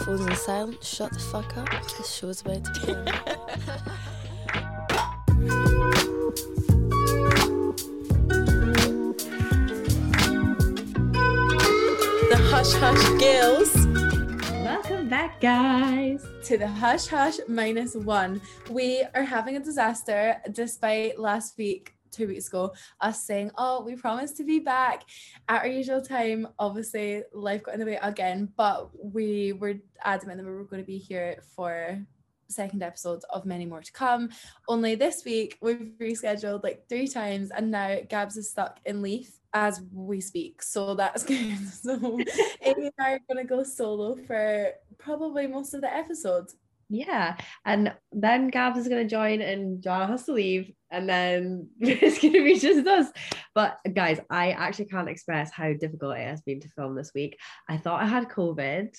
Phones on silent, shut the fuck up. This show's about to begin. the Hush Hush Girls. Welcome back, guys. to the hush hush minus one. We are having a disaster despite last week, two weeks ago, us saying, Oh, we promised to be back at our usual time. Obviously, life got in the way again, but we were adamant that we were going to be here for second episodes of many more to come. Only this week we've rescheduled like three times and now Gabs is stuck in Leith as we speak. So that's good. So Amy and I are gonna go solo for probably most of the episodes. Yeah. And then Gabs is going to join and Joanna has to leave. And then it's going to be just us. But guys, I actually can't express how difficult it has been to film this week. I thought I had COVID.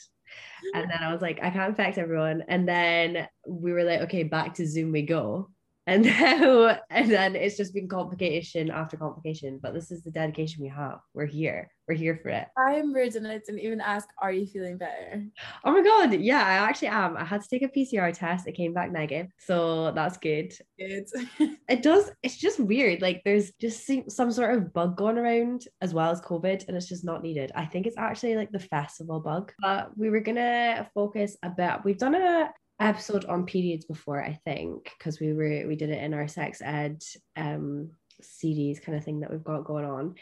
And then I was like, I can't infect everyone. And then we were like, okay, back to Zoom we go. And now, and then it's just been complication after complication. But this is the dedication we have. We're here. We're here for it. I'm rude and I didn't even ask, Are you feeling better? Oh my god, yeah, I actually am. I had to take a PCR test. It came back negative, so that's good. Good. It does. It's just weird. Like there's just some- some sort of bug going around as well as COVID, and it's just not needed. I think it's actually like the festival bug. But we were gonna focus a bit. We've done a episode on periods before, I think, because we were we did it in our sex ed um CDs kind of thing that we've got going on.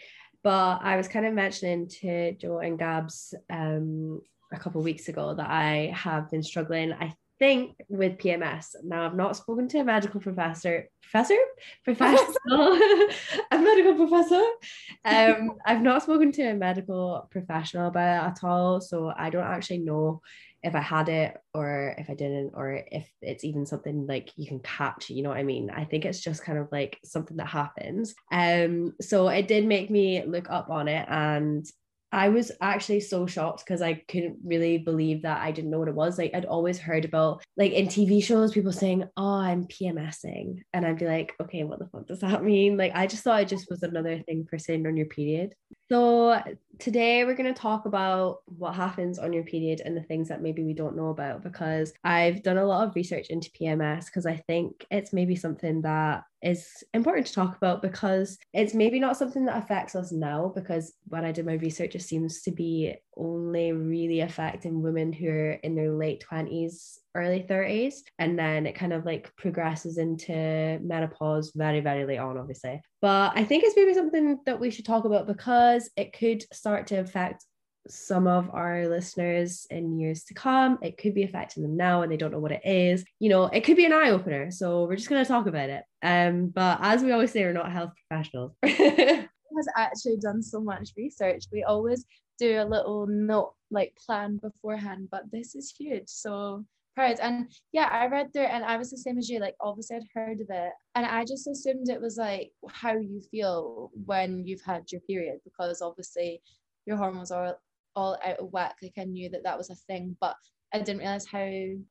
But I was kind of mentioning to Joe and Gabs um a couple weeks ago that I have been struggling. I think with PMS. Now I've not spoken to a medical professor, professor, professional, a medical professor. Um, I've not spoken to a medical professional about it at all, so I don't actually know if I had it or if I didn't, or if it's even something like you can catch, you know what I mean? I think it's just kind of like something that happens. Um, so it did make me look up on it and I was actually so shocked because I couldn't really believe that I didn't know what it was. Like I'd always heard about like in TV shows, people saying, Oh, I'm PMSing. And I'd be like, okay, what the fuck does that mean? Like I just thought it just was another thing for saying on your period. So today we're going to talk about what happens on your period and the things that maybe we don't know about because I've done a lot of research into PMS because I think it's maybe something that is important to talk about because it's maybe not something that affects us now because when I did my research it seems to be only really affecting women who are in their late 20s early 30s and then it kind of like progresses into menopause very very late on obviously. But i think it's maybe something that we should talk about because it could start to affect some of our listeners in years to come. It could be affecting them now and they don't know what it is. You know it could be an eye opener so we're just going to talk about it. Um but as we always say we're not health professionals. Has actually done so much research. We always do a little note like plan beforehand, but this is huge. So proud. And yeah, I read through and I was the same as you. Like obviously I'd heard of it. And I just assumed it was like how you feel when you've had your period because obviously your hormones are all out of whack. Like I knew that that was a thing, but I didn't realize how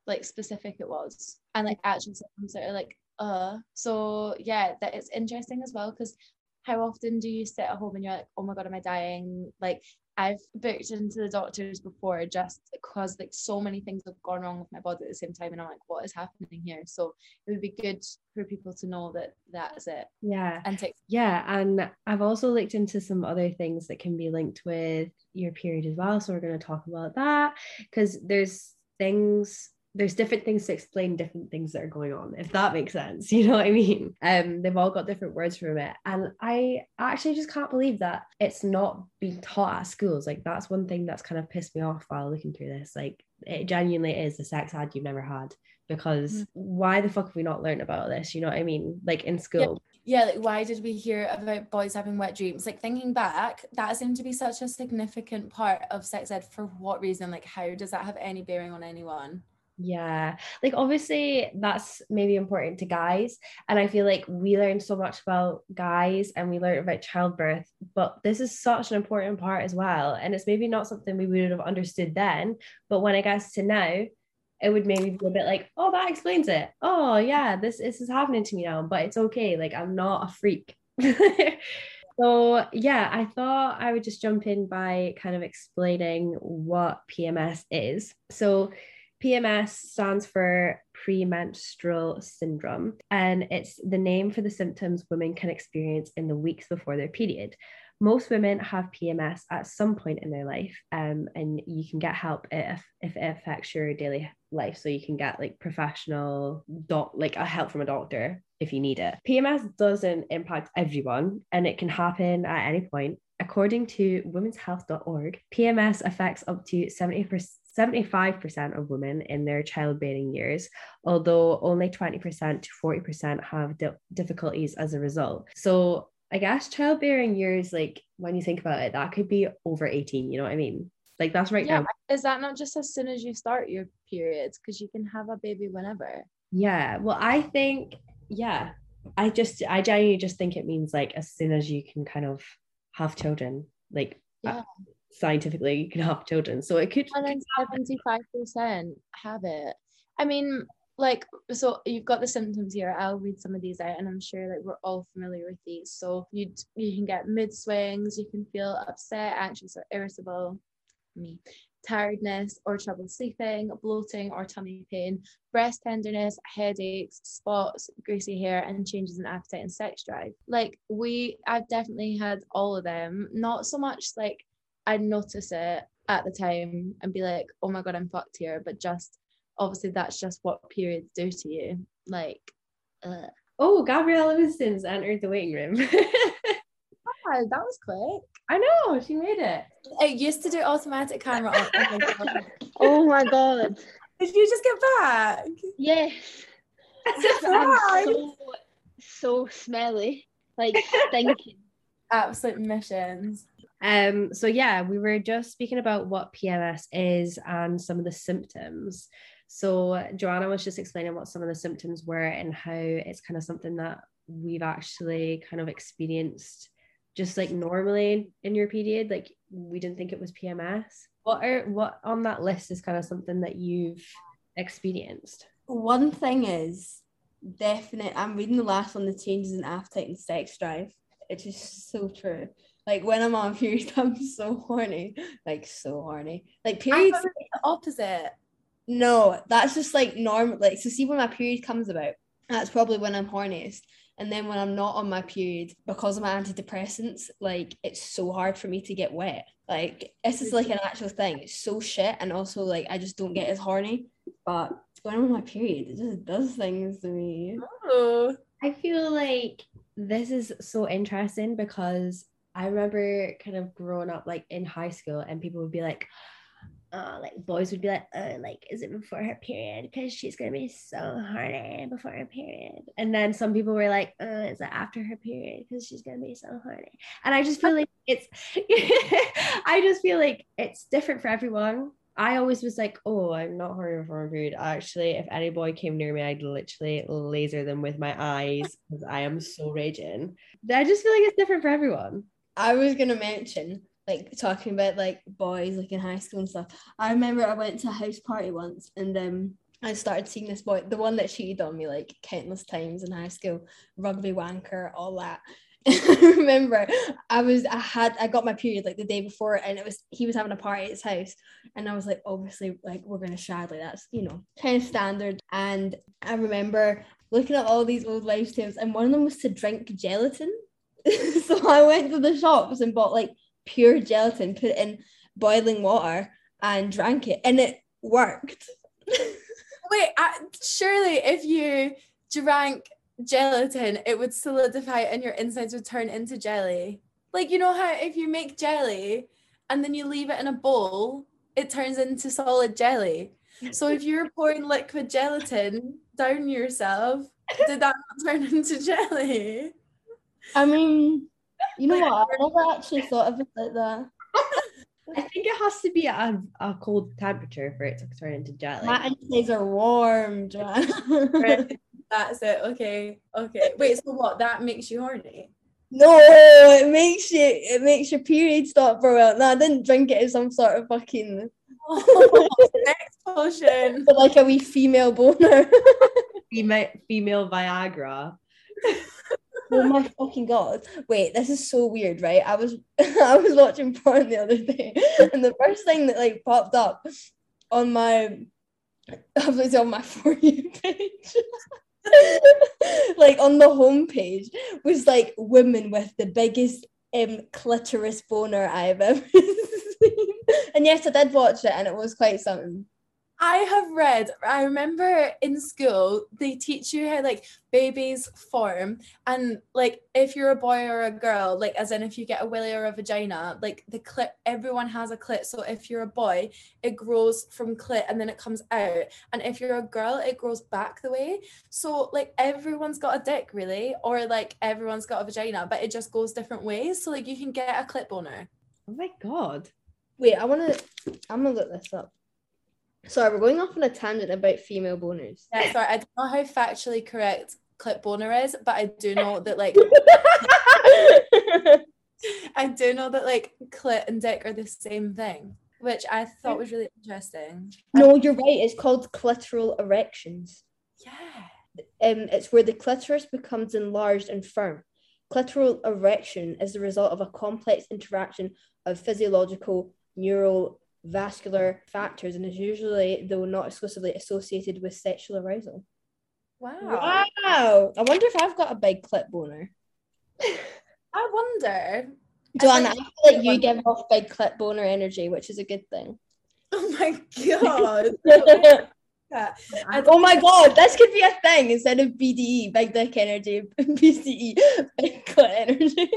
like specific it was and like actual symptoms that are like uh so yeah that it's interesting as well because how often do you sit at home and you're like, oh my god, am I dying? Like I've booked into the doctors before just because like so many things have gone wrong with my body at the same time, and I'm like, what is happening here? So it would be good for people to know that that's it yeah and take. Yeah, and I've also looked into some other things that can be linked with your period as well. So we're going to talk about that because there's things there's different things to explain different things that are going on if that makes sense you know what i mean um they've all got different words from it and i actually just can't believe that it's not being taught at schools like that's one thing that's kind of pissed me off while looking through this like it genuinely is the sex ed you've never had because Mhm. why the fuck have we not learned about this you know what i mean like in school Yeah, like why did we hear about boys having wet dreams? Like thinking back, that seemed to be such a significant part of sex ed. For what reason? Like how does that have any bearing on anyone? Yeah, like obviously that's maybe important to guys. And I feel like we learn so much about guys and we learn about childbirth, but this is such an important part as well. And it's maybe not something we would have understood then, but when it gets to now, it would maybe be a bit like, oh, that explains it. Oh, yeah, this, this is happening to me now, but it's okay. Like I'm not a freak. So, yeah, I thought I would just jump in by kind of explaining what PMS is. So, PMS stands for premenstrual syndrome, and it's the name for the symptoms women can experience in the weeks before their period. Most women have PMS at some point in their life, um, and you can get help if, if it affects your daily life. So you can get like professional doc, like a help from a doctor if you need it. PMS doesn't impact everyone, and it can happen at any point. According to womenshealth.org, PMS affects up to 70%. 75% of women in their childbearing years, although only 20% to 40% have di- difficulties as a result. So, I guess childbearing years, like when you think about it, that could be over 18, you know what I mean? Like that's right yeah, now. is that not just as soon as you start your periods? Because you can have a baby whenever. Yeah. Well, I think, yeah, I just, I genuinely just think it means like as soon as you can kind of have children, like uh, Yeah. Scientifically, you can have children. So it could, And then seventy-five percent have it. I mean, like, so you've got the symptoms here. I'll read some of these out, and I'm sure like we're all familiar with these. So you you can get mood swings, you can feel upset, anxious, or irritable. Me, tiredness or trouble sleeping, bloating or tummy pain, breast tenderness, headaches, spots, greasy hair, and changes in appetite and sex drive. Like we, I've definitely had all of them. Not so much like I'd notice it at the time and be like, oh my god, I'm fucked here. But just obviously that's just what periods do to you. Like, uh, oh, Gabrielle Livingston's entered the waiting room. that was quick. I know, she made it. It used to do automatic camera on. Oh my god. Oh my god. Did you just get back? Yes. I'm so, so smelly. Like stinking. Absolute missions. Um, so yeah, we were just speaking about what PMS is and some of the symptoms. So Joanna was just explaining what some of the symptoms were and how it's kind of something that we've actually kind of experienced just like normally in your period. Like we didn't think it was PMS. What are what on that list is kind of something that you've experienced? One thing is definite. I'm reading the last one, the changes in appetite and sex drive. It's just so true. Like when I'm on a period, I'm so horny, like so horny. Like periods. the opposite. No, that's just like normal. Like so, see when my period comes about, that's probably when I'm horniest. And then when I'm not on my period, because of my antidepressants, like it's so hard for me to get wet. Like this is like an actual thing. It's so shit, and also like I just don't get as horny. But when I'm on my period, it just does things to me. Oh. I feel like this is so interesting because I remember kind of growing up like in high school and people would be like, uh, like boys would be like, uh, like, is it before her period? Because she's gonna be so horny before her period. And then some people were like, uh, is it after her period? Because she's gonna be so horny. And I just feel like it's I just feel like it's different for everyone. I always was like, oh, I'm not horny before my period. Actually, if any boy came near me, I'd literally laser them with my eyes because I am so raging. I just feel like it's different for everyone. I was gonna mention like talking about like boys like in high school and stuff. I remember I went to a house party once and um I started seeing this boy, the one that cheated on me like countless times in high school, rugby wanker, all that. I remember I was I had I got my period like the day before and it was he was having a party at his house and I was like obviously like we're gonna shag like that's you know kind of standard and I remember looking at all these old tales and one of them was to drink gelatin so I went to the shops and bought like pure gelatin put it in boiling water and drank it and it worked Wait, I, surely if you drank gelatin, it would solidify and your insides would turn into jelly. Like you know how if you make jelly and then you leave it in a bowl, it turns into solid jelly. So if you're pouring liquid gelatin down yourself, did that turn into jelly? I mean you know what I never actually thought of it like that I think it has to be at a, a cold temperature for it to turn into jelly. my insides are warm Joanna. That's it. Okay. Okay. Wait, so what? That makes you horny? No, it makes you it makes your period stop for a while. No, I didn't drink it as some sort of fucking Next potion. like a wee female boner. female, female Viagra. Oh my fucking god! Wait, this is so weird, right? I was I was watching porn the other day, and the first thing that like popped up on my obviously on my for you page, like on the homepage, was like women with the biggest um clitoris boner I've ever seen. And yes, I did watch it, and it was quite something. I have read, I remember in school, they teach you how like babies form. And like if you're a boy or a girl, like as in if you get a willy or a vagina, like the clit, everyone has a clit. So if you're a boy, it grows from clit and then it comes out. And if you're a girl, it grows back the way. So like everyone's got a dick, really, or like everyone's got a vagina, but it just goes different ways. So like you can get a clit boner. Oh my god. Wait, I want to. I'm gonna look this up. Sorry, we're going off on a tangent about female boners. Yeah, sorry, I don't know how factually correct clit boner is, but I do know that like I do know that like clit and dick are the same thing, which I thought was really interesting. no, you're right. It's called clitoral erections. Yeah. Um, it's where the clitoris becomes enlarged and firm. Clitoral erection is the result of a complex interaction of physiological, neural, vascular factors and is usually, though not exclusively, associated with sexual arousal. Wow. Wow. I wonder if I've got a big clit boner. I wonder. Joanna, I feel like you give off big clit boner energy, which is a good thing. Oh my god. oh my god, this could be a thing instead of BDE, big dick energy, BCE, big clit energy.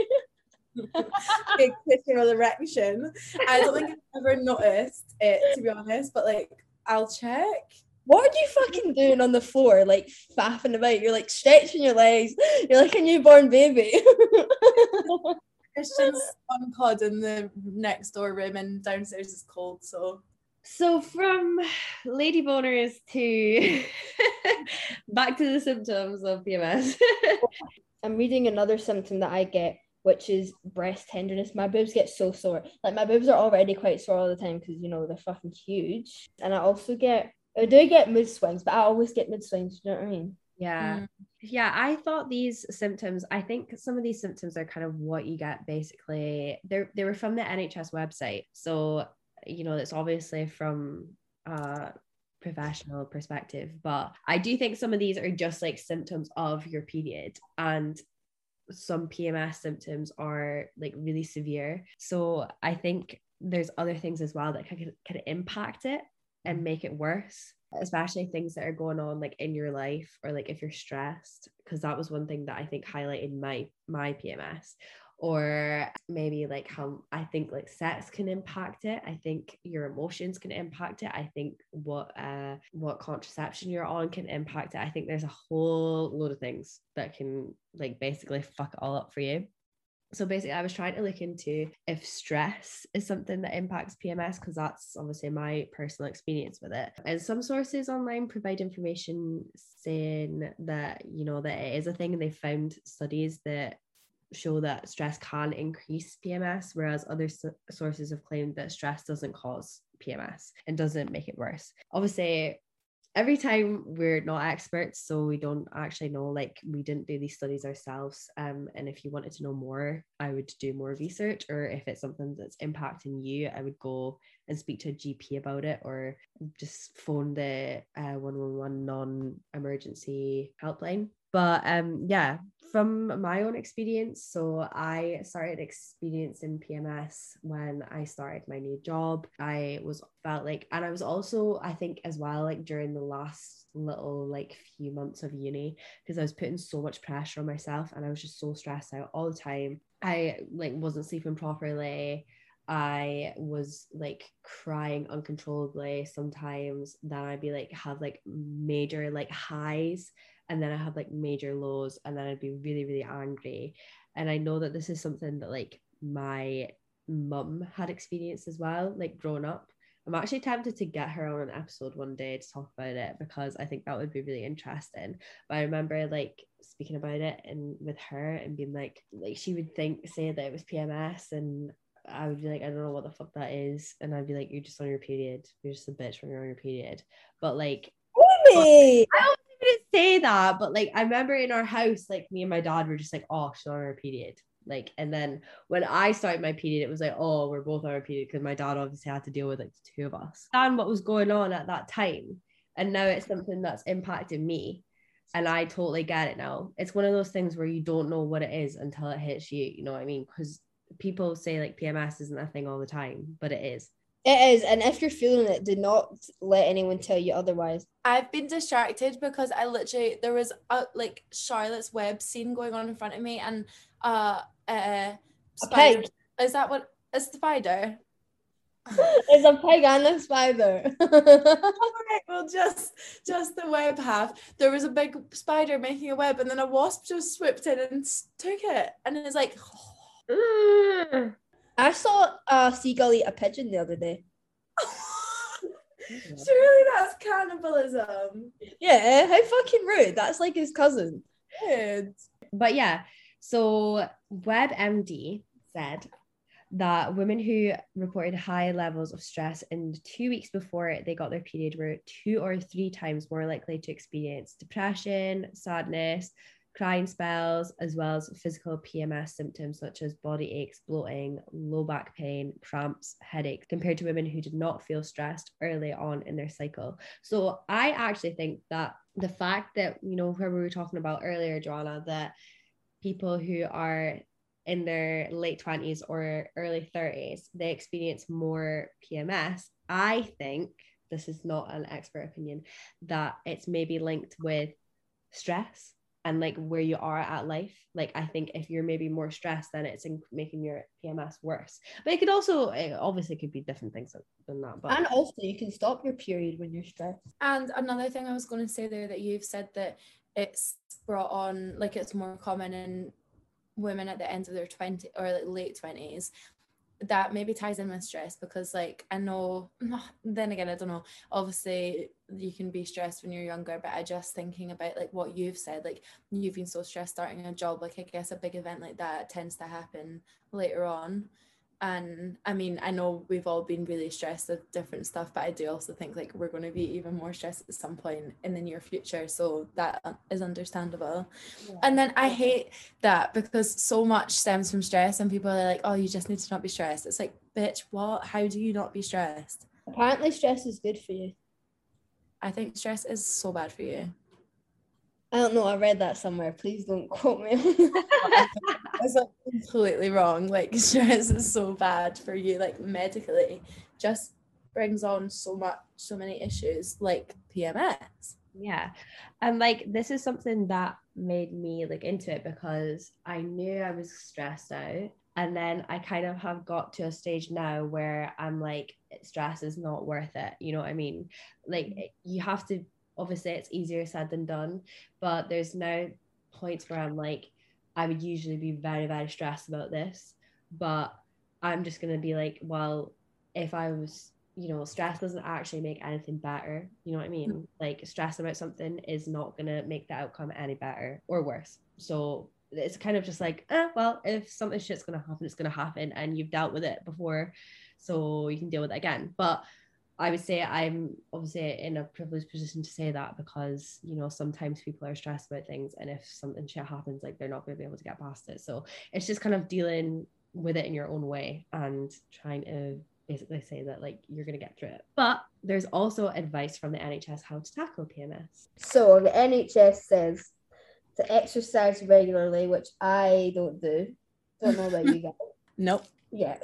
Big clitoral erection. I don't think I've ever noticed it to be honest, but like I'll check. What are you fucking doing on the floor, like faffing about? You're like stretching your legs. You're like a newborn baby. Christian's on pod in the next door room and downstairs is cold, so So from lady boners to back to the symptoms of PMS. I'm reading another symptom that I get, which is breast tenderness. My boobs get so sore. Like my boobs are already quite sore all the time because you know they're fucking huge. And I also get I do get mood swings, but I always get mood swings. You know what I mean? yeah. Mm. Yeah, I thought these symptoms, I think some of these symptoms are kind of what you get basically. They're they were from the NHS website. So, you know, it's obviously from a professional perspective, but I do think some of these are just like symptoms of your period and some PMS symptoms are like really severe. So, I think there's other things as well that can, can impact it and make it worse especially things that are going on like in your life or like if you're stressed because that was one thing that I think highlighted my my PMS or maybe like how I think like sex can impact it. I think your emotions can impact it. I think what uh what contraception you're on can impact it. I think there's a whole load of things that can like basically fuck it all up for you. So basically i was trying to look into if stress is something that impacts pms because that's obviously my personal experience with it. And some sources online provide information saying that you know that it is a thing and they found studies that show that stress can increase pms whereas other s- sources have claimed that stress doesn't cause pms and doesn't make it worse. Obviously every time we're not experts so we don't actually know like we didn't do these studies ourselves um and if you wanted to know more i would do more research or if it's something that's impacting you i would go and speak to a gp about it or just phone the uh, 111 non-emergency helpline but um yeah from my own experience so i started experiencing pms when i started my new job. I was felt like and i was also i think as well like during the last little like few months of uni because i was putting so much pressure on myself and i was just so stressed out all the time. I like wasn't sleeping properly. I was like crying uncontrollably sometimes. Then I'd be like have like major like highs and then I have like major lows and then I'd be really, really angry. And I know that this is something that like my mum had experienced as well, like growing up. I'm actually tempted to get her on an episode one day to talk about it because I think that would be really interesting. But I remember like speaking about it and with her and being like, like she would think say that it was PMS and I would be like, I don't know what the fuck that is. And I'd be like, You're just on your period. You're just a bitch when you're on your period. But like Really? I didn't say that, but like I remember in our house, like me and my dad were just like, oh, she's on her period. Like, and then when I started my period, it was like, oh, we're both on our period because my dad obviously had to deal with like the two of us. And what was going on at that time. And now it's something that's impacted me. And I totally get it now. It's one of those things where you don't know what it is until it hits you. You know what I mean? Because people say like PMS isn't a thing all the time, but it is. It is, and if you're feeling it, do not let anyone tell you otherwise. I've been distracted because I literally there was a like Charlotte's Web scene going on in front of me, and uh, uh A pig. spider. Is that what? what is the spider? It's a pig and a spider. Alright, well, just just the web half. There was a big spider making a web, and then a wasp just swooped in and took it, and it's like, I saw a seagull eat a pigeon the other day. surely that's cannibalism. Yeah, how fucking rude. That's like his cousin. Good. but yeah, so WebMD said that women who reported high levels of stress in two weeks before they got their period were two or three times more likely to experience depression, sadness, crying spells, as well as physical PMS symptoms such as body aches, bloating, low back pain, cramps, headaches, compared to women who did not feel stressed early on in their cycle. So I actually think that the fact that, you know, where we were talking about earlier, Joanna, that people who are in their late 20s or early 30s, they experience more PMS. I think this is not an expert opinion that it's maybe linked with stress and like where you are at life. Like I think if you're maybe more stressed, then it's in making your PMS worse. But it could also it obviously could be different things than that. But And also, you can stop your period when you're stressed. And another thing I was going to say there that you've said that it's brought on like it's more common in women at the end of their 20 or like late 20s that maybe ties in with stress because like I know then again I don't know. Obviously you can be stressed when you're younger but I just thinking about like what you've said like you've been so stressed starting a job like I guess a big event like that tends to happen later on and I mean I know we've all been really stressed with different stuff but I do also think like we're going to be even more stressed at some point in the near future so that is understandable. And then I hate that because so much stems from stress and people are like oh you just need to not be stressed. It's like bitch what? How do you not be stressed? Apparently, stress is good for you. I think stress is so bad for you I don't know. I read that somewhere. Please don't quote me. That's like completely wrong. Like stress is so bad for you, like medically, just brings on so much, so many issues like PMS. yeah and like this is something that made me look into it because i knew i was stressed out and then i kind of have got to a stage now where i'm like stress is not worth it you know what i mean like mm. you have to obviously it's easier said than done but there's now points where i'm like i would usually be very very stressed about this but i'm just going to be like well if i was you know, stress doesn't actually make anything better. You know what I mean? Like stress about something is not gonna make the outcome any better or worse. So it's kind of just like, eh, well, if something shit's gonna happen, it's gonna happen, and you've dealt with it before, so you can deal with it again. But I would say I'm obviously in a privileged position to say that because you know sometimes people are stressed about things, and if something shit happens, like they're not gonna be able to get past it. So it's just kind of dealing with it in your own way and trying to basically say that like you're gonna get through it. But there's also advice from the NHS how to tackle PMS. so the NHS says to exercise regularly, which I don't do. Don't know about you guys. Nope. Yeah,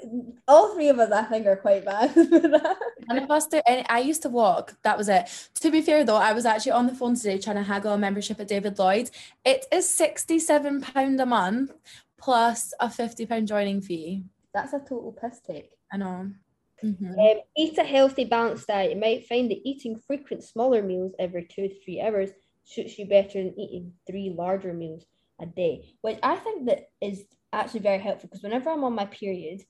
all three of us, I think, are quite bad for that. None of us do any. I used to walk. That was it. To be fair, though, I was actually on the phone today trying to haggle a membership at David Lloyd. It is sixty-seven pound a month plus a fifty pound joining fee. That's a total piss take. I know. Mhm. Um, eat a healthy, balanced diet. You might find that eating frequent smaller meals every two to three hours suits you better than eating three larger meals a day, which I think that is actually very helpful because whenever I'm on my period,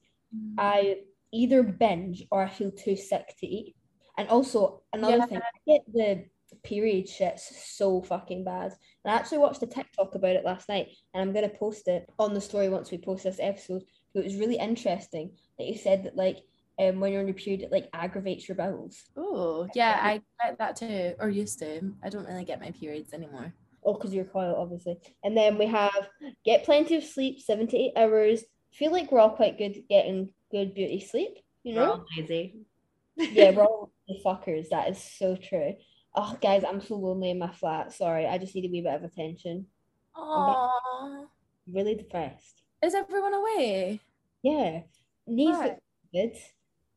I either binge or I feel too sick to eat. And also another Yeah. thing, I get the period shits so fucking bad. And I actually watched a TikTok about it last night, and I'm gonna post it on the story once we post this episode. But it was really interesting that you said that like um, when you're on your period, it like aggravates your bowels. Oh, yeah, I get that too, or used to. I don't really get my periods anymore. Oh, because you're coil, obviously. And then we have get plenty of sleep, seven to eight hours. Feel like we're all quite good at getting good beauty sleep, you know? We're all lazy. yeah, we're all the fuckers. That is so true. Oh, guys, I'm so lonely in my flat. Sorry, I just need a wee bit of attention. Oh, Really depressed. is everyone away? Yeah. Neve's got COVID.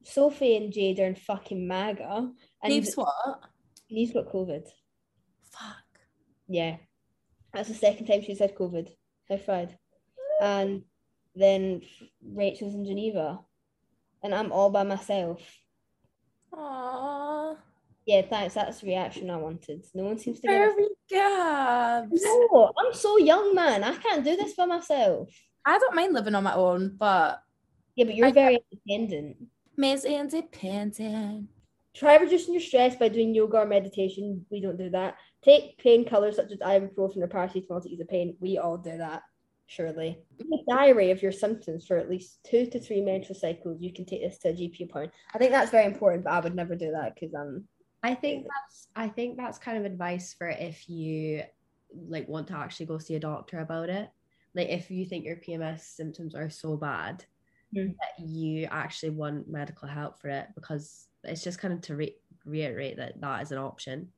Sophie and Jade are in fucking MAGA. And Neve's what? Neve's got COVID. Fuck. Yeah. That's the second time she's had COVID. How fried. And then Rachel's in Geneva. And I'm all by myself. Aww. Yeah, thanks. That's the reaction I wanted. No one seems to. Very gabs. No, I'm so young, man. I can't do this by myself. I don't mind living on my own, but Yeah, but you're I- very independent. Miss Independent. Try reducing your stress by doing yoga or meditation. We don't do that. Take painkillers such as ibuprofen or paracetamol to ease the pain. We all do that, surely. A diary of your symptoms for at least two to three menstrual cycles. You can take this to a GP appointment. I think that's very important, but I would never do that because um I think that's I think that's kind of advice for if you like want to actually go see a doctor about it. Like if you think your PMS symptoms are so bad Hmm. that you actually want medical help for it because it's just kind of to re- reiterate that that is an option.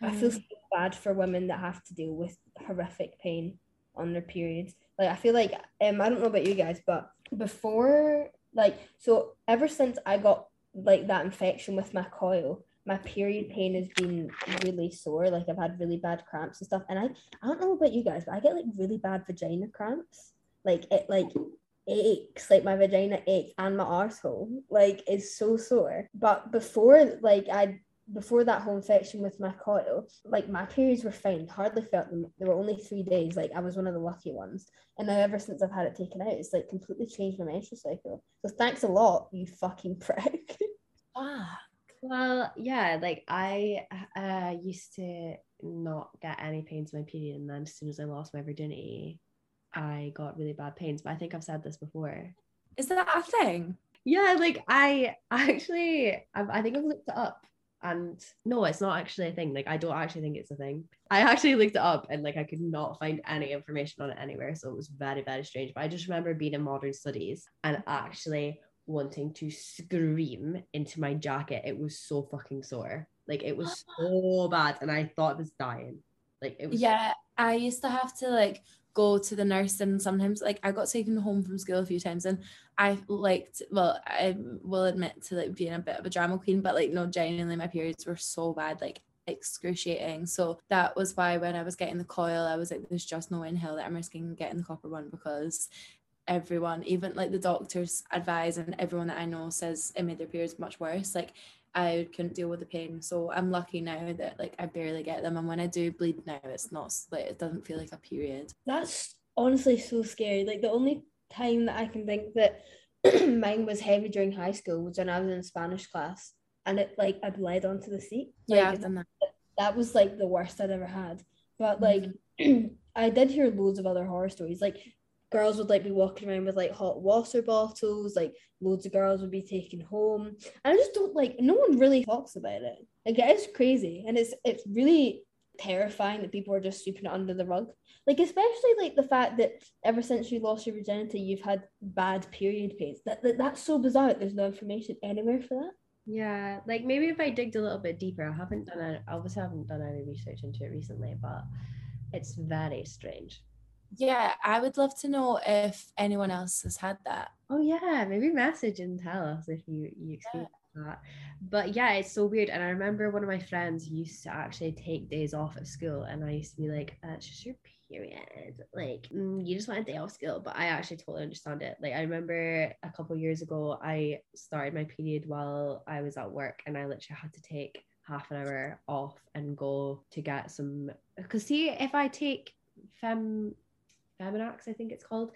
I feel so bad for women that have to deal with horrific pain on their periods. Like I feel like um I don't know about you guys, but before like so ever since I got like that infection with my coil, my period pain has been really sore. Like I've had really bad cramps and stuff. And I I don't know about you guys, but I get like really bad vagina cramps. Like it like aches, like my vagina aches and my arsehole. Like it's so sore. But before like I before that whole infection with my coil, like my periods were fine, hardly felt them. There were only three days. Like I was one of the lucky ones. And now ever since I've had it taken out, it's like completely changed my menstrual cycle. So thanks a lot, you fucking prick. Fuck. Well, yeah, like I uh used to not get any pains in my period and then as soon as I lost my virginity, I got really bad pains. But I think I've said this before. Is that a thing? Yeah, like I actually, I've, I think I've looked it up, and no, it's not actually a thing. Like I don't actually think it's a thing. I actually looked it up, and like I could not find any information on it anywhere, so it was very very strange. But I just remember being in modern studies and actually wanting to scream into my jacket. It was so fucking sore, like it was so bad, and I thought I was dying. Like it was. Yeah, I used to have to like go to the nurse and sometimes like I got taken home from school a few times and I liked well I will admit to like being a bit of a drama queen but like no genuinely my periods were so bad like excruciating. So that was why when I was getting the coil I was like there's just no way in hell that I'm risking getting the copper one because everyone even like the doctors advise and everyone that I know says it made their periods much worse. Like I couldn't deal with the pain. So I'm lucky now that like I barely get them. And when I do bleed now, it's not like it doesn't feel like a period. That's honestly so scary. Like the only time that I can think that mine was heavy during high school was when I was in Spanish class and it like I bled onto the seat. Like, Yeah, I've done that. that was like the worst I'd ever had. But mm-hmm. like I did hear loads of other horror stories. Like girls would like be walking around with like hot water bottles, like loads of girls would be taken home. And I just don't like no one really talks about it. Like it is crazy. And it's it's really terrifying that people are just sweeping it under the rug. Like especially like the fact that ever since you lost your virginity, you've had bad period pains. That, that that's so bizarre. There's no information anywhere for that. Yeah, like maybe if I digged a little bit deeper, I haven't done it. Obviously, I haven't done any research into it recently, but it's very strange. Yeah, I would love to know if anyone else has had that. Oh yeah, maybe message and tell us if you you experience that. But yeah, it's so weird. And I remember one of my friends used to actually take days off at school, and I used to be like, uh, "It's just your period. Like mm, you just want a day off school." But I actually totally understand it. Like I remember a couple years ago, I started my period while I was at work, and I literally had to take half an hour off and go to get some. Because see, if I take fem Feminax, I think it's called.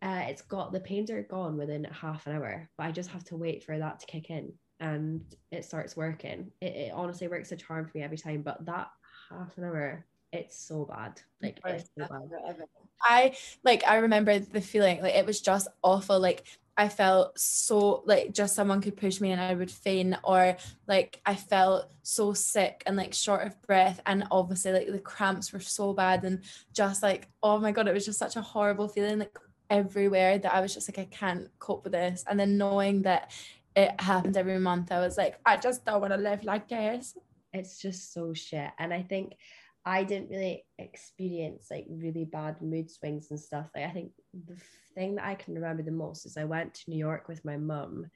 Uh, it's got the pains are gone within half an hour, but I just have to wait for that to kick in and it starts working. It, it honestly works a charm for me every time, but that half an hour, it's so bad. Like it's so bad. I like I remember the feeling like it was just awful. Like I felt so like just someone could push me and I would faint, or like I felt so sick and like short of breath. And obviously, like the cramps were so bad, and just like, oh my God, it was just such a horrible feeling like everywhere that I was just like, I can't cope with this. And then knowing that it happened every month, I was like, I just don't want to live like this. It's just so shit. And I think I didn't really experience like really bad mood swings and stuff. Like I think the thing that I can remember the most is I went to New York with my mum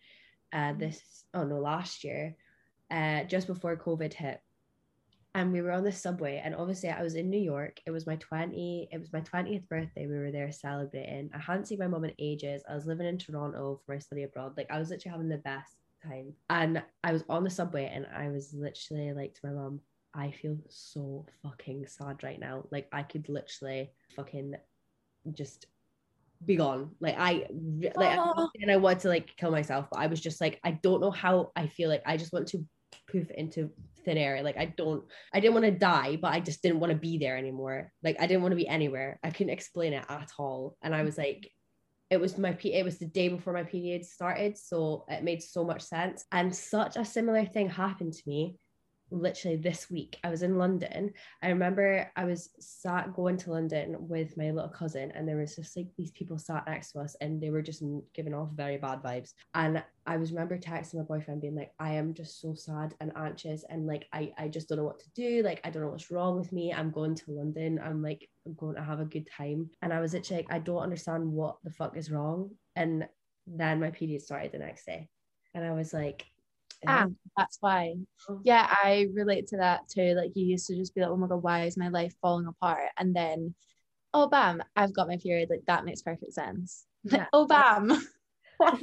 uh Mm-hmm. this oh no last year uh just before COVID hit. And we were on the subway and obviously I was in New York. It was my 20 it was my 20th birthday. We were there celebrating. I hadn't seen my mum in ages. I was living in Toronto for my study abroad. Like I was literally having the best time. And I was on the subway and I was literally like to my mum, I feel so fucking sad right now. Like I could literally fucking just be gone. Like I like Aw. and I want to like kill myself, but I was just like I don't know how I feel like I just want to poof into thin air. Like I don't I didn't want to die, but I just didn't want to be there anymore. Like I didn't want to be anywhere. I couldn't explain it at all. And I was like it was my it was the day before my period started so it made so much sense and such a similar thing happened to me literally this week i was in london. I remember i was sat going to london with my little cousin and there was just like these people sat next to us and they were just giving off very bad vibes. And i was remember texting my boyfriend being like i am just so sad and anxious and like i i just don't know what to do. Like i don't know what's wrong with me. I'm going to london. I'm like i'm going to have a good time. And i was literally like i don't understand what the fuck is wrong. And then my period started the next day. And i was like Ah, that's why. Oh. Yeah, I relate to that too. Like you used to just be like, oh my god, why is my life falling apart? And then, oh bam, I've got my period. Like that makes perfect sense. Yeah. oh bam.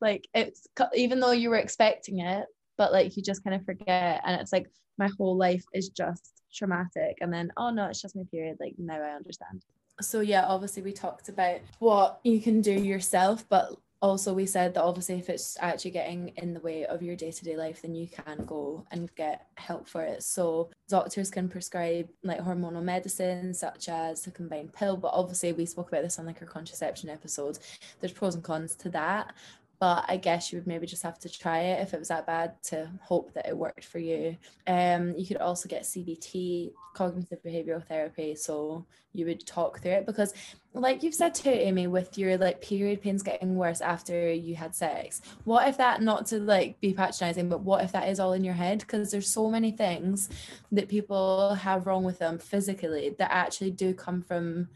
like it's even though you were expecting it, but like you just kind of forget, and it's like my whole life is just traumatic. And then, oh no, it's just my period. Like now I understand. so yeah obviously we talked about what you can do yourself but also we said that obviously if it's actually getting in the way of your day-to-day life then you can go and get help for it. So doctors can prescribe like hormonal medicines such as the combined pill but obviously we spoke about this on like our contraception episode. There's pros and cons to that but I guess you would maybe just have to try it if it was that bad to hope that it worked for you. Um, you could also get CBT, cognitive behavioral therapy, so you would talk through it because, like you've said too, Amy, with your like period pains getting worse after you had sex. What if that not to like be patronizing, but what if that is all in your head? Because there's so many things that people have wrong with them physically that actually do come from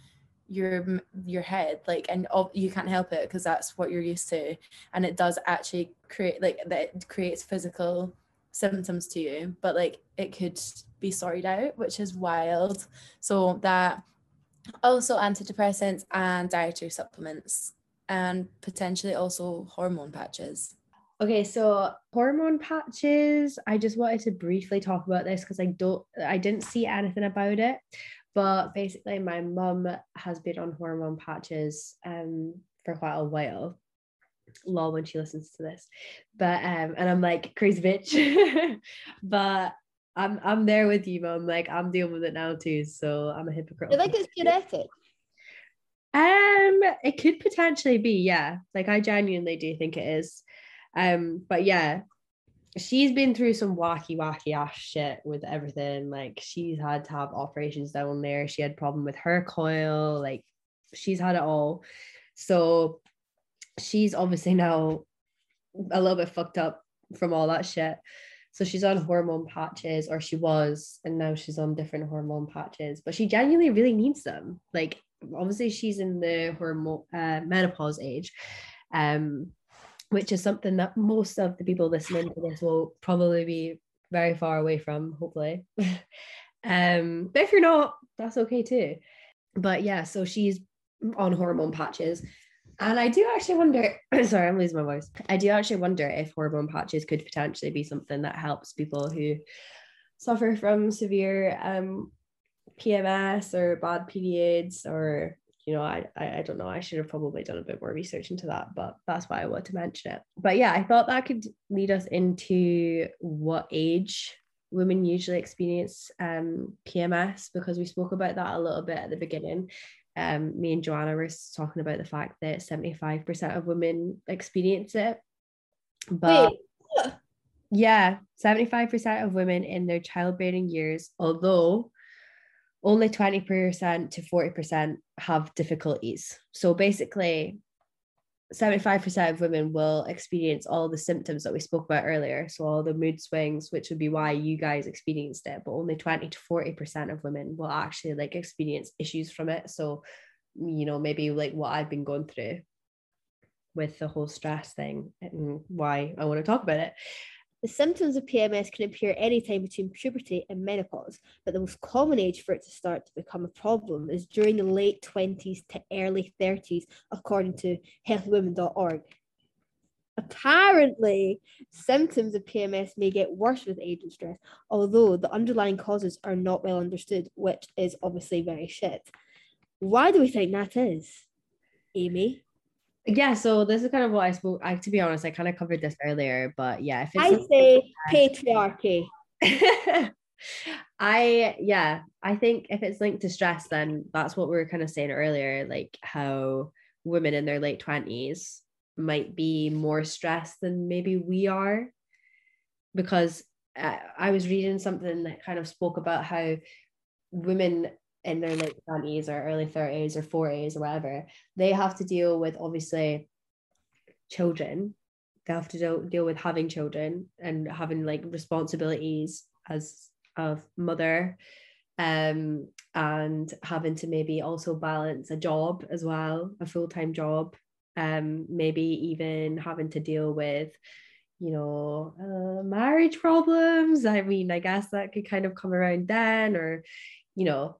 your your head like and you can't help it because that's what you're used to and it does actually create like that creates physical symptoms to you but like it could be sorted out which is wild so that also antidepressants and dietary supplements and potentially also hormone patches Okay, so hormone patches. I just wanted to briefly talk about this because I don't, I didn't see anything about it. But basically, my mum has been on hormone patches um for quite a while. Lol, when she listens to this, but um, and I'm like crazy bitch, but I'm I'm there with you, mum. Like I'm dealing with it now too, so I'm a hypocrite. Like it's genetic. Um, it could potentially be, yeah. Like I genuinely do think it is. Um, but yeah, she's been through some wacky, wacky ass shit with everything. Like she's had to have operations down there. She had problem with her coil. Like she's had it all. So she's obviously now a little bit fucked up from all that shit. So she's on hormone patches, or she was, and now she's on different hormone patches. But she genuinely really needs them. Like obviously she's in the hormone uh, menopause age, um, which is something that most of the people listening to this will probably be very far away from. Hopefully, um, but if you're not, that's okay too. But yeah, so she's on hormone patches. And I do actually wonder, sorry, I'm losing my voice. I do actually wonder if hormone patches could potentially be something that helps people who suffer from severe um, PMS or bad periods or you know I, I I don't know I should have probably done a bit more research into that but that's why I wanted to mention it. But yeah I thought that could lead us into what age women usually experience um PMS because we spoke about that a little bit at the beginning. Um, me and Joanna were talking about the fact that 75% of women experience it. But Wait, yeah, 75% of women in their childbearing years, although only 20% to 40% have difficulties. So basically, 75% of women will experience all the symptoms that we spoke about earlier. So, all the mood swings, which would be why you guys experienced it, but only 20 to 40% of women will actually like experience issues from it. So, you know, maybe like what I've been going through with the whole stress thing and why I want to talk about it. The symptoms of PMS can appear anytime between puberty and menopause, but the most common age for it to start to become a problem is during the late 20s to early 30s, according to healthywomen.org. Apparently, symptoms of PMS may get worse with age and stress, although the underlying causes are not well understood, which is obviously very shit. Why do we think that is? Amy? Yeah, so this is kind of what I spoke. I, to be honest, I kind of covered this earlier, but yeah, if it's I say patriarchy. I yeah, I think if it's linked to stress, then that's what we were kind of saying earlier, like how women in their late twenties might be more stressed than maybe we are, because uh, I was reading something that kind of spoke about how women in their late twenties or early thirties or forties or whatever, they have to deal with obviously children. They have to deal, deal with having children and having like responsibilities as a mother um and having to maybe also balance a job as well a full-time job um maybe even having to deal with you know uh, marriage problems i mean i guess that could kind of come around then or you know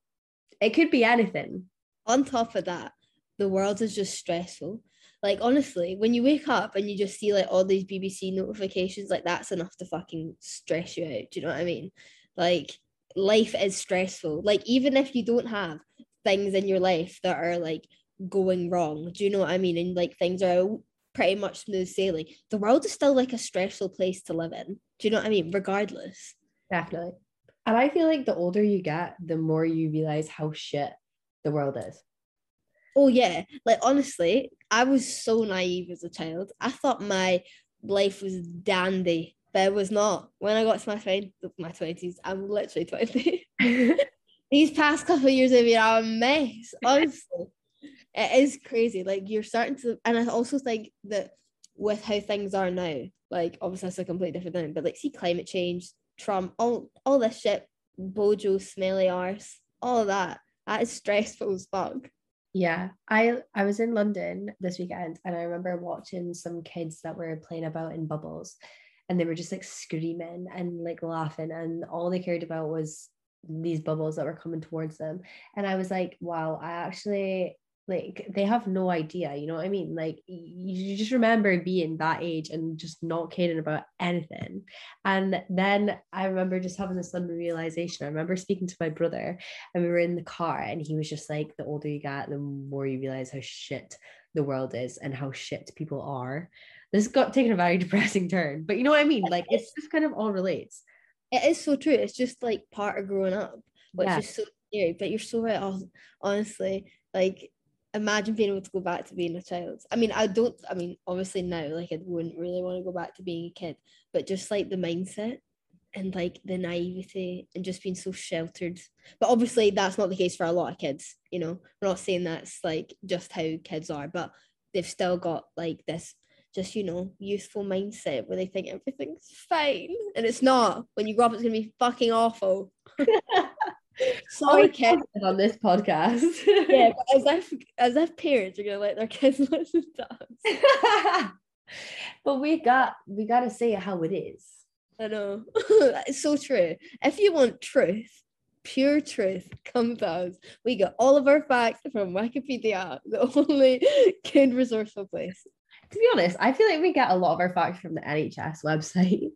it could be anything on top of that, the world is just stressful. Like honestly, when you wake up and you just see like all these BBC notifications, like that's enough to fucking stress you out. Do you know what I mean? Like life is stressful. Like even if you don't have things in your life that are like going wrong, do you know what I mean? And like things are pretty much smooth sailing. The world is still like a stressful place to live in. Do you know what I mean? Regardless. definitely and i feel like the older you get the more you realize how shit the world is Oh yeah, like honestly, I was so naive as a child. I thought my life was dandy, but it was not. When I got to my twen- my twenties, I'm literally twenty. These past couple of years have been a mess. Honestly, it is crazy. Like you're starting to, and I also think that with how things are now, like obviously that's a completely different thing. But like, see climate change, Trump, all all this shit, Bojo, smelly arse, all of that. That is stressful as fuck. Yeah, I I was in London this weekend and I remember watching some kids that were playing about in bubbles and they were just like screaming and like laughing and all they cared about was these bubbles that were coming towards them and I was like wow I actually like they have no idea you know what I mean like you just remember being that age and just not caring about anything and then I remember just having this sudden realization I remember speaking to my brother and we were in the car and he was just like the older you get the more you realize how shit the world is and how shit people are this got taken a very depressing turn but you know what i mean like it's just kind of all relates It is so true. It's just like part of growing up, which Yeah. is so scary. But you're so right. Honestly, like imagine being able to go back to being a child. I mean, I don't. I mean, obviously now, like I wouldn't really want to go back to being a kid. But just like the mindset and like the naivety and just being so sheltered. But obviously, that's not the case for a lot of kids. You know, we're not saying that's like just how kids are, but they've still got like this just you know youthful mindset where they think everything's fine and it's not when you grow up it's gonna be fucking awful sorry kids on this podcast. Yeah but as if as if parents are gonna let their kids listen to us but we got we got to say it how it is. I know. It's so true. If you want truth pure truth come to us. We got all of our facts from wikipedia the only kid resourceful place. To be honest i feel like we get a lot of our facts from the nhs website.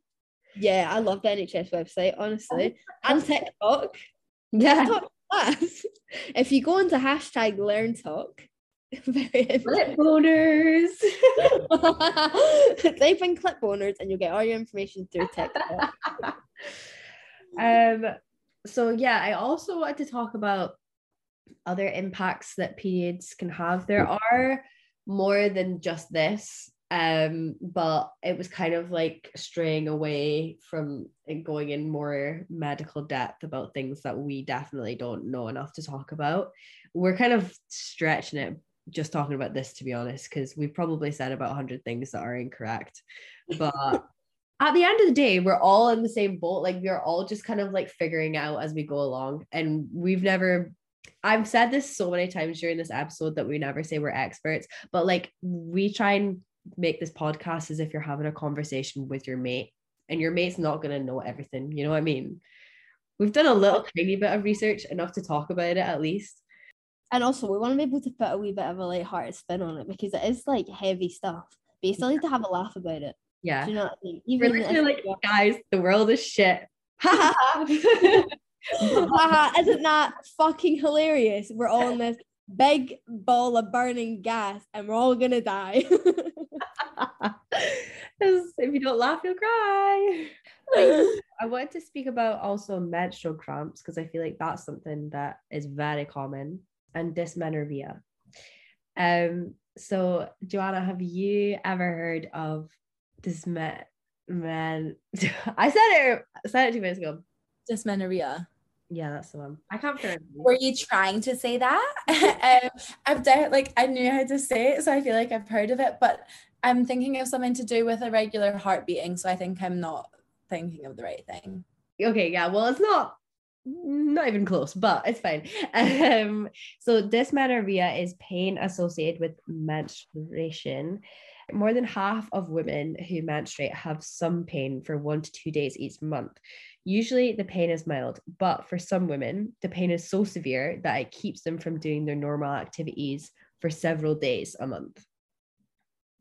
Yeah i love the nhs website honestly. And tiktok yeah class. If you go into hashtag learn talk, very Flip boners type in clip owners and you'll get all your information through TikTok. um so yeah i also wanted to talk about other impacts that periods can have. There are more than just this. Um, but it was kind of like straying away from going in more medical depth about things that we definitely don't know enough to talk about. We're kind of stretching it just talking about this to be honest, because we've probably said about 100 things that are incorrect. But at the end of the day, we're all in the same boat. Like we're all just kind of like figuring out as we go along. And we've never I've said this so many times during this episode that we never say we're experts, but like we try and make this podcast as if you're having a conversation with your mate and your mate's not going to know everything. You know what I mean? We've done a little tiny bit of research, enough to talk about it at least. And also, we want to be able to put a wee bit of a light-hearted spin on it because it is like heavy stuff, but you still need to have a laugh about it. Yeah. Do you know what I mean? We're Even literally if- like, guys, the world is shit. Haha, isn't that fucking hilarious? We're all in this big ball of burning gas and we're all gonna die. if you don't laugh, you'll cry. I wanted to speak about also menstrual cramps because I feel like that's something that is very common and dysmenorrhea. Um, so Joanna, have you ever heard of dysmen man? I said it I said it two minutes ago. Dysmenorrhea. Yeah, that's the one. I can't remember. Were you trying to say that? um, I've de- like I knew how to say it, so I feel like I've heard of it, but I'm thinking of something to do with irregular heart beating, so I think I'm not thinking of the right thing. okay yeah well it's not not even close but it's fine. Um so dysmenorrhea is pain associated with menstruation. More than half of women who menstruate have some pain for one to two days each month. Usually the pain is mild but for some women the pain is so severe that it keeps them from doing their normal activities for several days a month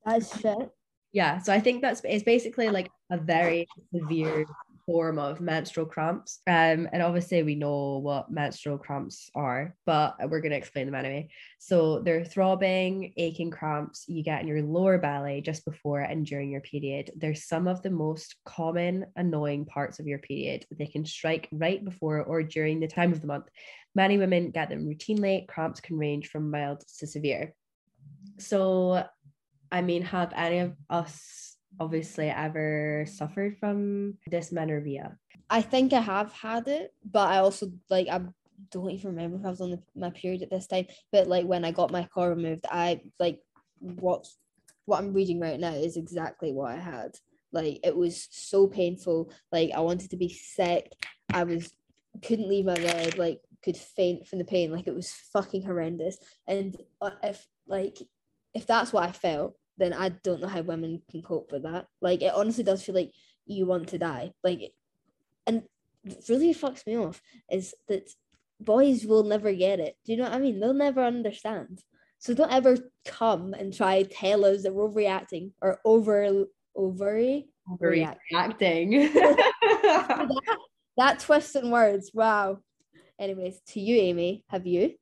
That's shit. yeah so i think that's it's basically like a very severe form of menstrual cramps. Um and obviously we know what menstrual cramps are but we're going to explain them anyway. So they're throbbing aching cramps you get in your lower belly just before and during your period. They're some of the most common annoying parts of your period. They can strike right before or during the time of the month. Many women get them routinely. Cramps can range from mild to severe. So I mean, have any of us obviously ever suffered from dysmenorrhea? I think I have had it, but I also like I don't even remember if I was on the, my period at this time. But like when I got my car removed, I like what what I'm reading right now is exactly what I had. Like it was so painful. Like I wanted to be sick. I was couldn't leave my bed. Like could faint from the pain. Like it was fucking horrendous. And uh, if like if that's what I felt, then I don't know how women can cope with that. Like it honestly does feel like you want to die. Like and really fucks me off is that boys will never get it. Do you know what I mean? They'll never understand. So don't ever come and try tell us that we're overreacting or over ovary overreact. Reacting. that, that twist in words. Wow. Anyways, to you, Amy, have you?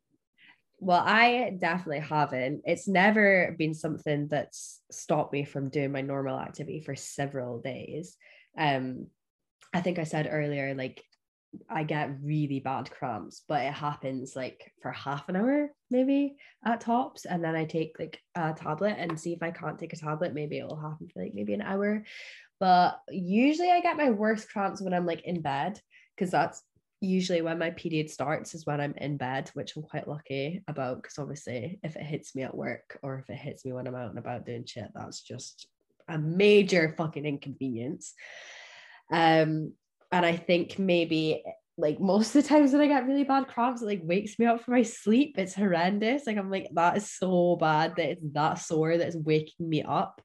Well, I definitely haven't. It's never been something that's stopped me from doing my normal activity for several days. Um, I think I said earlier, like I get really bad cramps, but it happens like for half an hour, maybe at tops. And then I take like a tablet and see if I can't take a tablet, maybe it'll happen for like maybe an hour. But usually I get my worst cramps when I'm like in bed, because that's usually when my period starts is when I'm in bed, which I'm quite lucky about because obviously if it hits me at work or if it hits me when I'm out and about doing shit, that's just a major fucking inconvenience. Um, and I think maybe like most of the times when I get really bad cramps, it like wakes me up from my sleep. It's horrendous. Like I'm like, that is so bad that it's that sore that is waking me up.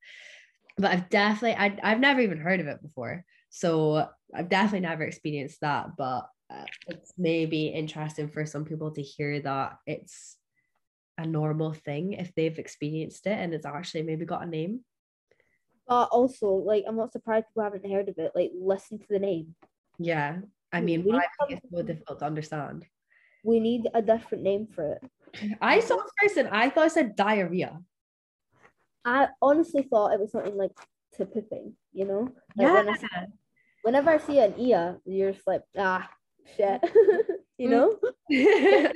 But I've definitely I, I've never even heard of it before. So I've definitely never experienced that, but uh, it's maybe interesting for some people to hear that it's a normal thing if they've experienced it and it's actually maybe got a name. But also, like, I'm not surprised people haven't heard of it. Like, listen to the name. Yeah. I mean, we why need make it so difficult to understand? We need a different name for it. I saw this person, I thought it said diarrhea. I honestly thought it was something like to pooping, you know? Like when I, Yeah. whenever I see an Ia, you're just like, ah, shit, you Mm. know?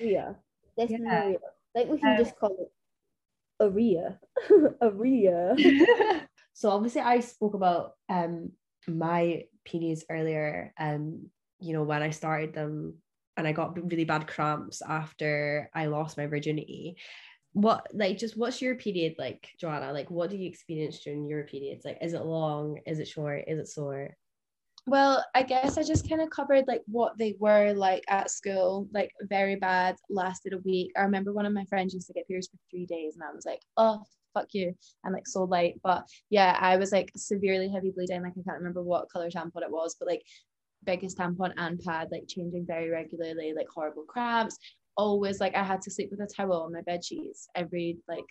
Rhea. Destiny Yeah. Rhea. Like we can just call it Aria. Aria. so obviously I spoke about um my periods earlier um you know when I started them and I got really bad cramps after I lost my virginity what like just what's your period like Joanna like what do you experience during your periods like is it long is it short is it sore Well, I guess I just kind of covered like what they were like at school, like very bad, lasted a week. I remember one of my friends used to get periods for three days, and I was like, oh, fuck you, and like so light. But yeah, I was like severely heavy bleeding. Like I can't remember what color tampon it was, but like biggest tampon and pad, like changing very regularly, like horrible cramps. Always like I had to sleep with a towel on my bed sheets every like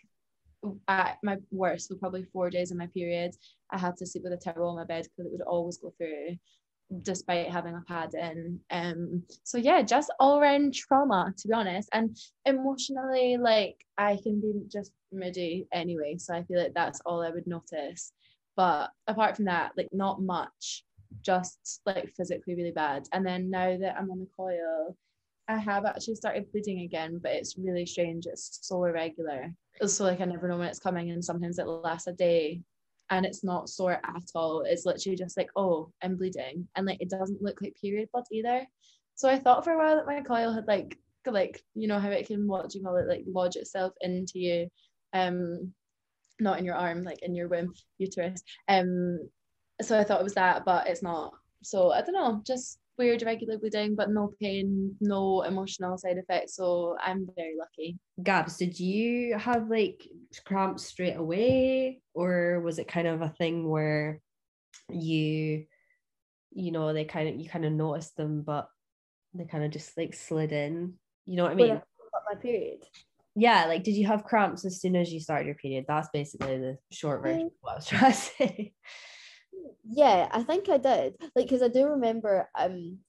at my worst, so probably four days of my period. I had to sleep with a towel on my bed because it would always go through despite having a pad in. Um so yeah, just all around trauma to be honest. And emotionally, like I can be just moody anyway. So I feel like that's all I would notice. But apart from that, like not much, just like physically really bad. And then now that I'm on the coil, I have actually started bleeding again, but it's really strange. It's so irregular. So like I never know when it's coming, and sometimes it lasts a day, and it's not sore at all. It's literally just like, oh, I'm bleeding, and like it doesn't look like period blood either. So I thought for a while that my coil had like like you know how it can what do you call it like lodge itself into you, um, not in your arm like in your womb uterus. Um, so I thought it was that, but it's not. So I don't know, just weird irregular bleeding, but no pain, no emotional side effects. So I'm very lucky. Gabs did you have like cramps straight away or was it kind of a thing where you you know they kind of you kind of noticed them but they kind of just like slid in you know what I mean my period. yeah like did you have cramps as soon as you started your period that's basically the short version um, of what I was trying to say Yeah, I think I did. Like, because I do remember um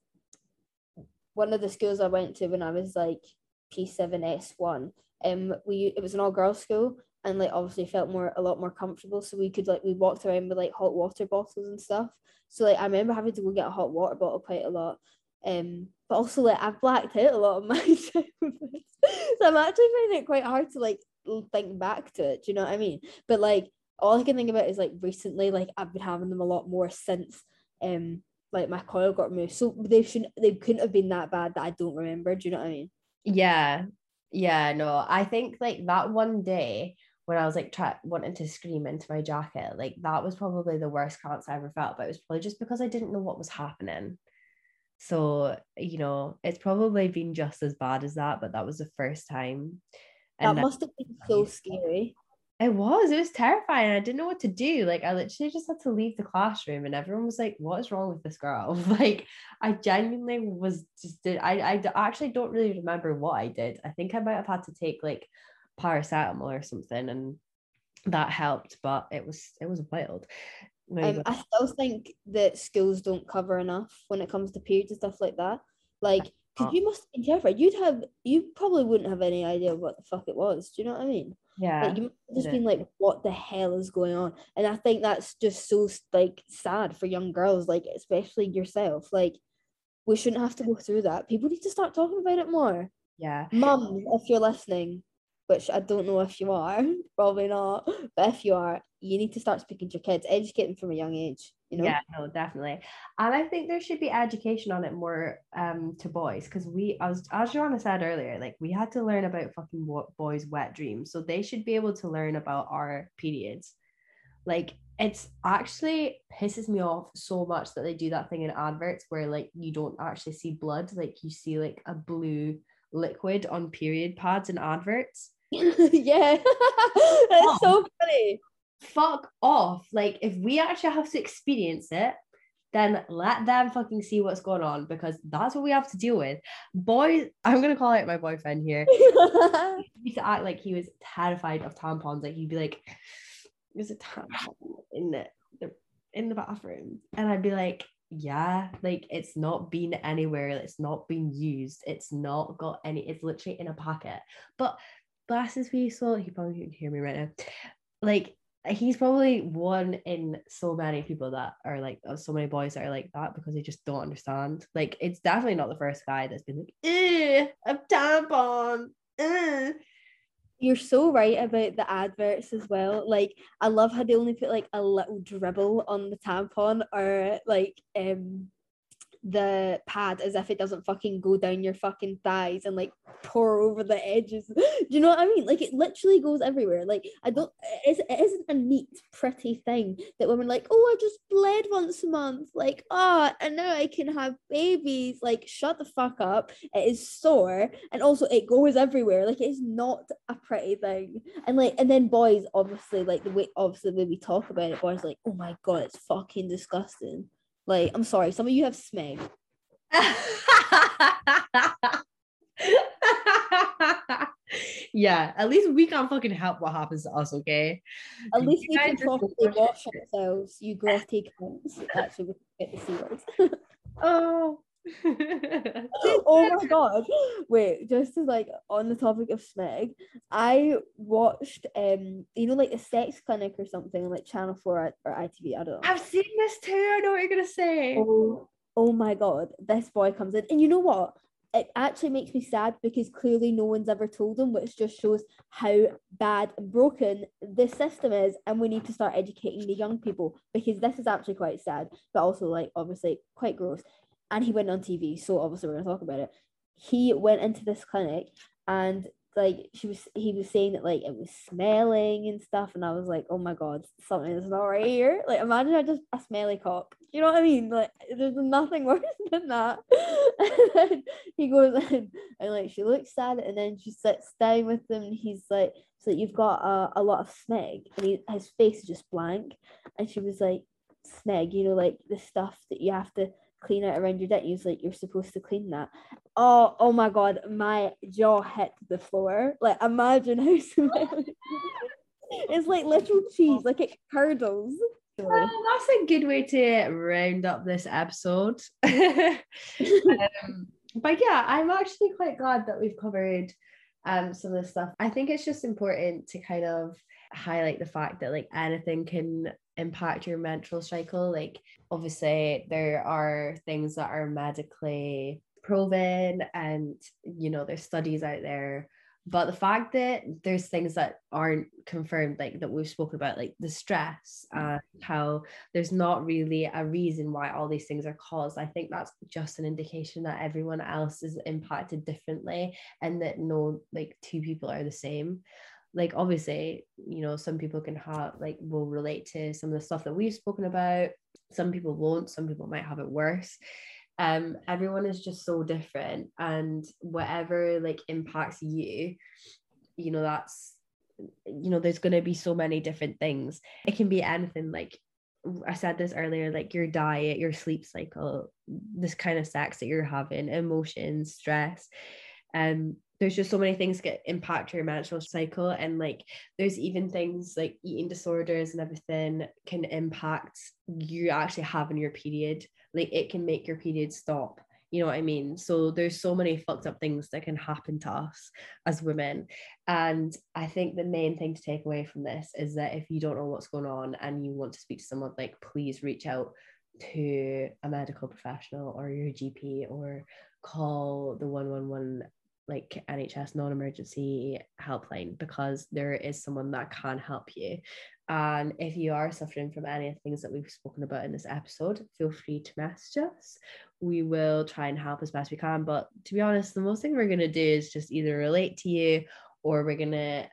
one of the schools I went to when I was like P7S1. Um, we it was an all girls school, and like obviously felt more a lot more comfortable. So we could like we walked around with like hot water bottles and stuff. So like I remember having to go get a hot water bottle quite a lot. Um, but also like I've blacked out a lot of my time so I'm actually finding it quite hard to like think back to it. Do you know what I mean? But like all I can think about is like recently, like I've been having them a lot more since um like my coil got removed. So they shouldn't they couldn't have been that bad that I don't remember. Do you know what I mean? yeah yeah no I think like that one day when I was like try- wanting to scream into my jacket like that was probably the worst cramps I ever felt but it was probably just because I didn't know what was happening so you know it's probably been just as bad as that but that was the first time That must have been so scary. It was. It was terrifying. I didn't know what to do. Like I literally just had to leave the classroom, and everyone was like, "What is wrong with this girl?" Like I genuinely was just did. I, I actually don't really remember what I did. I think I might have had to take like paracetamol or something, and that helped. But it was it was wild. Um. I still think that schools don't cover enough when it comes to periods and stuff like that. Like, because not. you must have been terrified. You'd have, you probably wouldn't have any idea what the fuck it was. Do you know what I mean? Yeah. Like, you just been like, what the hell is going on? And I think that's just so like sad for young girls, like especially yourself. Like, we shouldn't have to go through that. People need to start talking about it more. yeah. Mums, if you're listening, which I don't know if you are, probably not, but if you are, you need to start speaking to your kids, educate them from a young age. You know, Yeah, no, definitely. And I think there should be education on it more um to boys because we as as Joanna said earlier, like we had to learn about fucking what boys' wet dreams. So they should be able to learn about our periods. Like it's actually pisses me off so much that they do that thing in adverts where like you don't actually see blood, like you see like a blue liquid on period pads and adverts. yeah, that's so funny. fuck off. Like, if we actually have to experience it, then let them fucking see what's going on because that's what we have to deal with. Boys, I'm gonna call out my boyfriend here. He used to act like he was terrified of tampons. Like he'd be like, "There's a tampon in the, the in the bathroom," and I'd be like, "Yeah, like it's not been anywhere. It's not been used. It's not got any. It's literally in a packet." But his wee soul, he probably can't hear me right now. Like he's probably one in so many people that are like uh, so many boys that are like that because they just don't understand. Like it's definitely not the first guy that's been like, a tampon. eh." You're so right about the adverts as well. Like I love how they only put like a little dribble on the tampon or like um the pad as if it doesn't fucking go down your fucking thighs and like pour over the edges. Do you know what I mean? Like it literally goes everywhere. Like I don't it, it isn't a neat, pretty thing that women like, oh I just bled once a month. Like, oh and now I can have babies. Like shut the fuck up. It is sore and also it goes everywhere. Like it's not a pretty thing. And like and then boys obviously like the way obviously way we talk about it, boys like, oh my god, it's fucking disgusting. Like, I'm sorry, some of you have smeg. yeah, at least we can't fucking help what happens to us, okay? At least we can just properly don't wash shit. ourselves, you grotty cunts. Actually, we get the C words. Oh. oh my god. Wait, just as like on the topic of smeg, I watched um, you know, like the sex clinic or something, like Channel 4 or, or ITV, I don't know. I've seen this too. I know what you're gonna say. Oh, oh my god, this boy comes in. And you know what? It actually makes me sad because clearly no one's ever told him, which just shows how bad and broken this system is. And we need to start educating the young people because this is actually quite sad, but also like obviously quite gross. And he went on TV, so obviously we're gonna talk about it. He went into this clinic and like she was he was saying that like it was smelling and stuff and I was like oh my god something is not right here. Like imagine I just a smelly cock you know what I mean? Like there's nothing worse than that. He goes in and like she looks sad and then she sits down with him and he's like so you've got a, a lot of smeg. And he, his face is just blank. And she was like smeg you know like the stuff that you have to clean it around your was like you're supposed to clean that oh oh my god my jaw hit the floor like imagine how smelly it's like little cheese like it curdles Well, that's a good way to round up this episode. um, but yeah, I'm actually quite glad that we've covered um, some of this stuff. I think it's just important to kind of highlight the fact that like anything can impact your menstrual cycle. Like obviously there are things that are medically proven and you know there's studies out there but the fact that there's things that aren't confirmed like that we've spoken about like the stress and how there's not really a reason why all these things are caused i think that's just an indication that everyone else is impacted differently and that no like two people are the same like obviously you know some people can have like will relate to some of the stuff that we've spoken about. Some people won't some people might have it worse. Um everyone is just so different and whatever like impacts you you know that's you know there's going to be so many different things. It can be anything like I said this earlier, like your diet, your sleep cycle, this kind of sex that you're having, emotions, stress. Um, there's just so many things that impact your menstrual cycle. And like there's even things like eating disorders and everything can impact you actually having your period. Like it can make your period stop. You know what I mean? So there's so many fucked up things that can happen to us as women. And I think the main thing to take away from this is that if you don't know what's going on and you want to speak to someone, like please reach out to a medical professional or your GP or call the 111 like NHS non-emergency helpline because there is someone that can help you. And if you are suffering from any of the things that we've spoken about in this episode, feel free to message us. We will try and help as best we can. But to be honest, the most thing we're gonna do is just either relate to you or we're gonna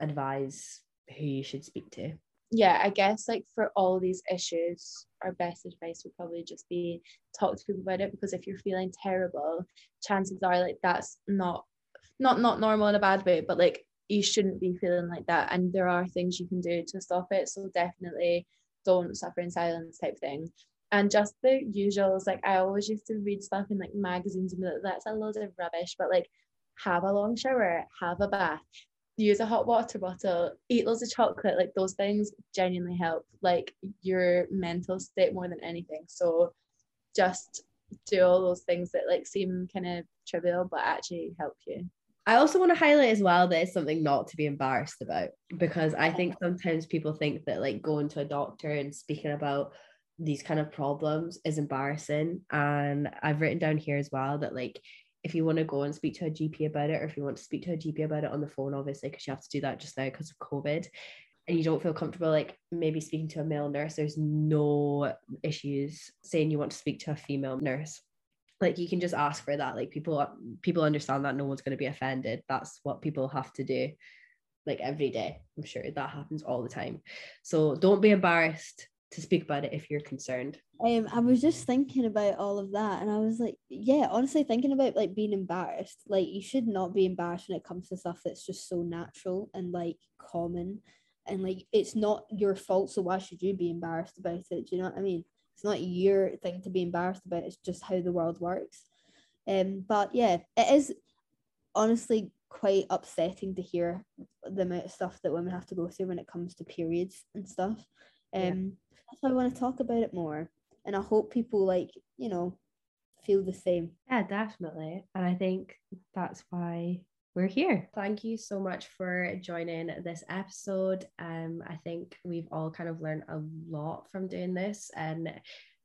advise who you should speak to. Yeah, I guess like for all these issues, our best advice would probably just be talk to people about it because if you're feeling terrible, chances are like that's not not not normal in a bad way, but like you shouldn't be feeling like that. And there are things you can do to stop it. So definitely don't suffer in silence type thing. And just the usuals, like I always used to read stuff in like magazines and like, that's a load of rubbish, but like have a long shower, have a bath, use a hot water bottle, eat loads of chocolate, like those things genuinely help like your mental state more than anything. So just do all those things that like seem kind of trivial but actually help you. I also want to highlight as well that it's something not to be embarrassed about because I think sometimes people think that like going to a doctor and speaking about these kind of problems is embarrassing. And I've written down here as well that like if you want to go and speak to a GP about it, or if you want to speak to a GP about it on the phone, obviously, because you have to do that just now because of COVID, and you don't feel comfortable, like maybe speaking to a male nurse, there's no issues saying you want to speak to a female nurse. Like you can just ask for that. Like people, people understand that no one's going to be offended. That's what people have to do, like every day. I'm sure that happens all the time. So don't be embarrassed to speak about it if you're concerned. Um, I was just thinking about all of that, and I was like, yeah, honestly, thinking about like being embarrassed. Like, you should not be embarrassed when it comes to stuff that's just so natural and like common, and like it's not your fault. So why should you be embarrassed about it? Do you know what I mean? It's not your thing to be embarrassed about. It's just how the world works. Um, but yeah, it is honestly quite upsetting to hear the amount of stuff that women have to go through when it comes to periods and stuff. Um, yeah that's why I want to talk about it more. And I hope people like, you know, feel the same. Yeah, definitely. And I think that's why we're here. Thank you so much for joining this episode. Um, I think we've all kind of learned a lot from doing this. And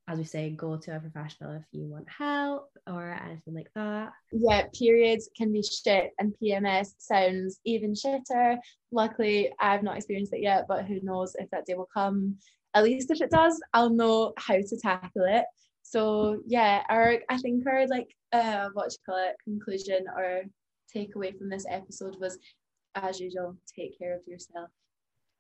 as we say, go to a professional if you want help or anything like that. Yeah, periods can be shit, and PMS sounds even shitter. Luckily, I've not experienced it yet, but who knows if that day will come at least if it does, I'll know how to tackle it. So yeah, our I think our like uh what you call it conclusion or takeaway from this episode was as usual, take care of yourself.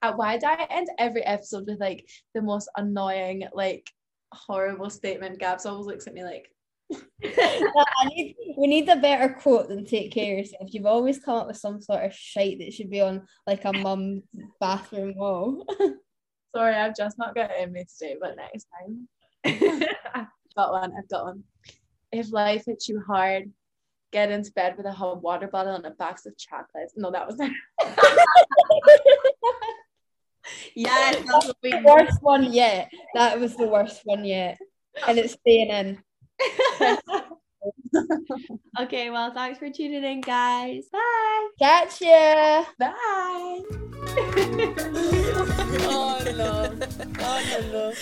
Uh, why did I end every episode with like the most annoying, like horrible statement? Gabs always looks at me like need, we need a better quote than take care of yourself. You've always come up with some sort of shite that should be on like a mum's bathroom wall. Sorry, I've just not got it in me today, but next time. I've got one. I've got one. If life hits you hard, get into bed with a hot water bottle and a box of chocolates. No, that was yes, that's the worst one yet. That was the worst one yet, and it's staying in. okay, well, thanks for tuning in, guys. Bye. Catch ya. Bye. oh no. Oh no no.